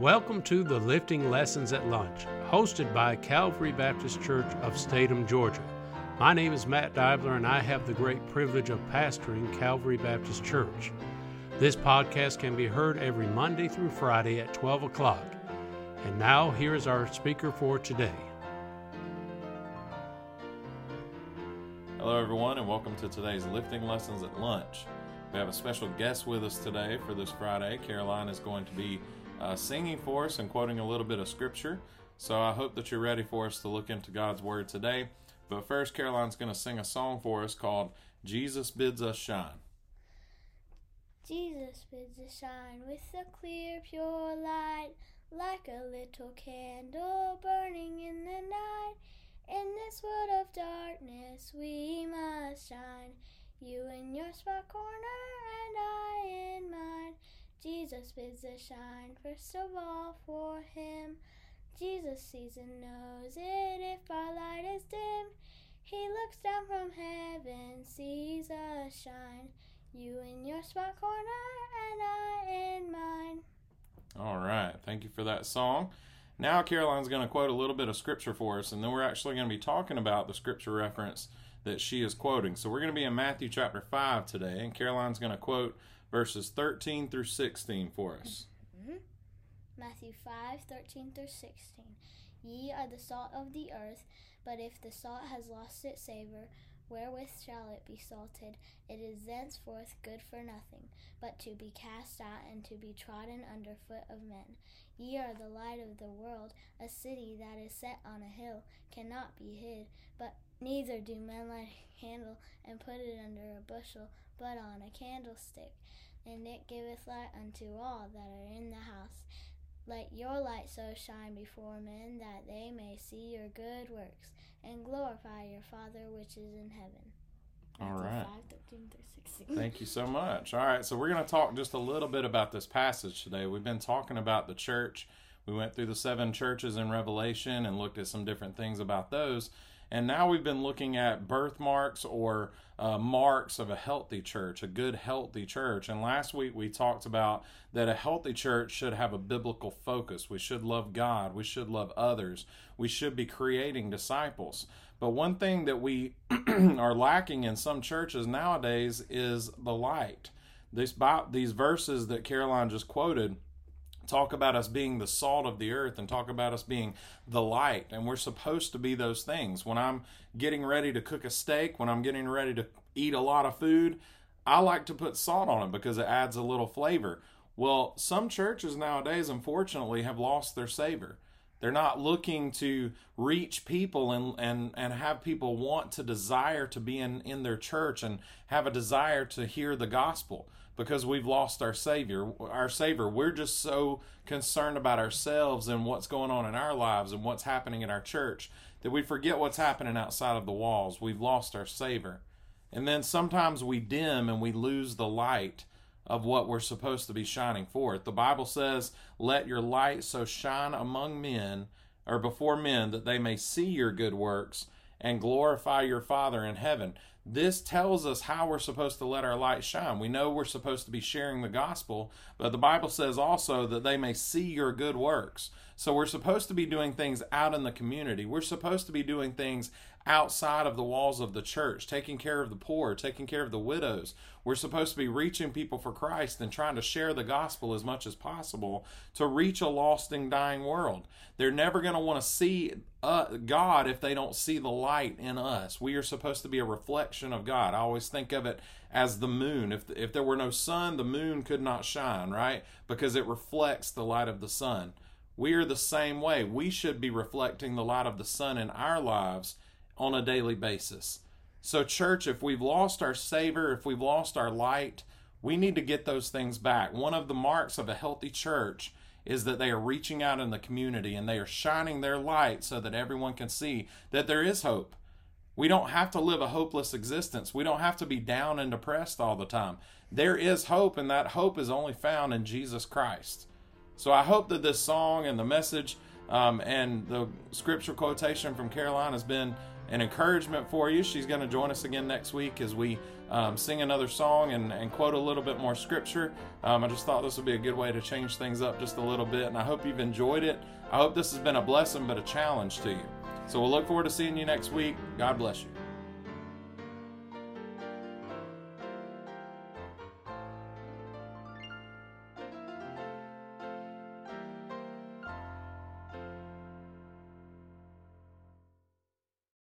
Welcome to the Lifting Lessons at Lunch, hosted by Calvary Baptist Church of Statham, Georgia. My name is Matt Dibler, and I have the great privilege of pastoring Calvary Baptist Church. This podcast can be heard every Monday through Friday at 12 o'clock. And now, here is our speaker for today. Hello, everyone, and welcome to today's Lifting Lessons at Lunch. We have a special guest with us today for this Friday. Caroline is going to be uh, singing for us and quoting a little bit of scripture. So I hope that you're ready for us to look into God's Word today. But first, Caroline's going to sing a song for us called Jesus Bids Us Shine. Jesus bids us shine with a clear, pure light, like a little candle burning in the night. In this world of darkness, we must shine. You in your spot corner, Jesus bids us shine, first of all for Him. Jesus sees and knows it if our light is dim. He looks down from heaven, sees us shine. You in your spot corner, and I in mine. All right. Thank you for that song. Now, Caroline's going to quote a little bit of scripture for us, and then we're actually going to be talking about the scripture reference that she is quoting. So, we're going to be in Matthew chapter 5 today, and Caroline's going to quote verses 13 through 16 for us. Mm-hmm. Matthew 5 13 through 16. Ye are the salt of the earth, but if the salt has lost its savor, wherewith shall it be salted? It is thenceforth good for nothing, but to be cast out and to be trodden under foot of men. Ye are the light of the world. A city that is set on a hill cannot be hid, but neither do men light a candle and put it under a bushel, but on a candlestick, and it giveth light unto all that are in the. Let your light so shine before men that they may see your good works and glorify your Father which is in heaven. All right. 5, 13 16. Thank you so much. All right, so we're going to talk just a little bit about this passage today. We've been talking about the church. We went through the seven churches in Revelation and looked at some different things about those. And now we've been looking at birthmarks or uh, marks of a healthy church, a good, healthy church. And last week we talked about that a healthy church should have a biblical focus. We should love God, we should love others, we should be creating disciples. But one thing that we are lacking in some churches nowadays is the light. This, these verses that Caroline just quoted talk about us being the salt of the earth and talk about us being the light. And we're supposed to be those things. When i'm getting ready to cook a steak when i'm getting ready to eat a lot of food i like to put salt on it because it adds a little flavor. Well some churches nowadays unfortunately have lost their savor they're not looking to reach people and, and, and have people want to desire to be in, in their church and have a desire to hear the gospel because we've lost our Savior. Our Savior, we're just so concerned about ourselves and what's going on in our lives and what's happening in our church that we forget what's happening outside of the walls. We've lost our Savior. And then sometimes we dim and we lose the light of what we're supposed to be shining forth. The Bible says, Let your light so shine among men or before men that they may see your good works and glorify your Father in heaven. This tells us how we're supposed to let our light shine. We know we're supposed to be sharing the gospel, but the Bible says also that they may see your good works. So we're supposed to be doing things out in the community. We're supposed to be doing things outside of the walls of the church, taking care of the poor, taking care of the widows. We're supposed to be reaching people for Christ and trying to share the gospel as much as possible to reach a lost and dying world. They're never going to want to see uh, God if they don't see the light in us. We are supposed to be a reflection of God. I always think of it as the moon. If if there were no sun, the moon could not shine, right? Because it reflects the light of the sun. We are the same way. We should be reflecting the light of the sun in our lives on a daily basis. So, church, if we've lost our savor, if we've lost our light, we need to get those things back. One of the marks of a healthy church is that they are reaching out in the community and they are shining their light so that everyone can see that there is hope. We don't have to live a hopeless existence. We don't have to be down and depressed all the time. There is hope, and that hope is only found in Jesus Christ. So I hope that this song and the message um, and the scripture quotation from Caroline has been an encouragement for you. She's going to join us again next week as we um, sing another song and, and, quote a little bit more scripture. Um, I just thought this would be a good way to change things up just a little bit, and I hope you've enjoyed it. I hope this has been a blessing but a challenge to you. So we'll look forward to seeing you next week. God bless you.